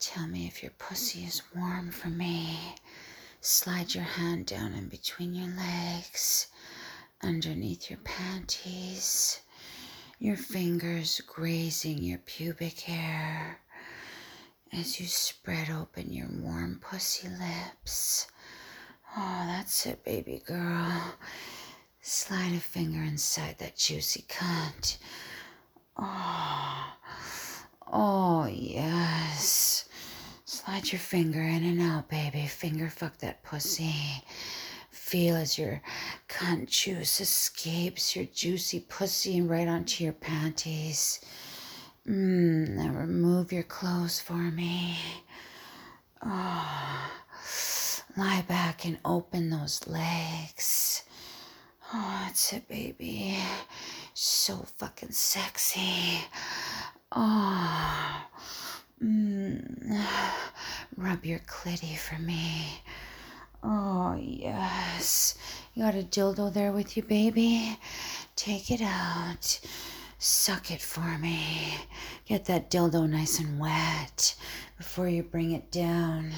Tell me if your pussy is warm for me. Slide your hand down in between your legs, underneath your panties, your fingers grazing your pubic hair as you spread open your warm pussy lips. Oh, that's it, baby girl. Slide a finger inside that juicy cunt. Oh, oh, yes. Slide your finger in and out, baby. Finger fuck that pussy. Feel as your cunt juice escapes your juicy pussy right onto your panties. Mmm, now remove your clothes for me. Oh, lie back and open those legs. Ah, oh, that's it, baby. So fucking sexy. Oh, mm. Rub your clitty for me. Oh, yes. You got a dildo there with you, baby? Take it out. Suck it for me. Get that dildo nice and wet before you bring it down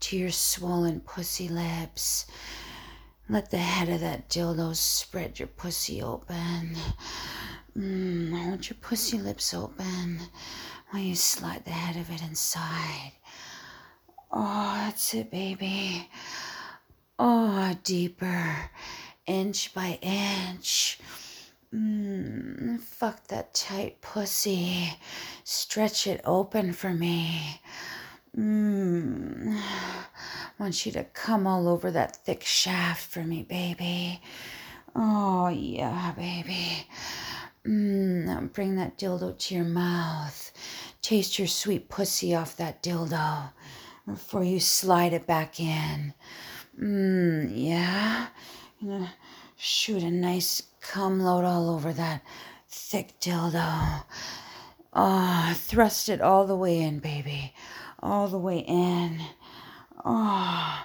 to your swollen pussy lips. Let the head of that dildo spread your pussy open. Mm, hold your pussy lips open while you slide the head of it inside. Oh, that's it, baby. Oh, deeper, inch by inch. Mmm, fuck that tight pussy. Stretch it open for me. Mmm. Want you to come all over that thick shaft for me, baby. Oh, yeah, baby. Now bring that dildo to your mouth. Taste your sweet pussy off that dildo before you slide it back in. Mmm, yeah. Shoot a nice cum load all over that thick dildo. Oh, thrust it all the way in, baby. All the way in. Oh,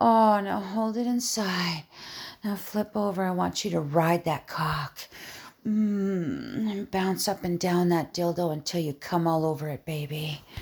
oh, now hold it inside. Now flip over. I want you to ride that cock. Hmm, and bounce up and down that dildo until you come all over it, baby.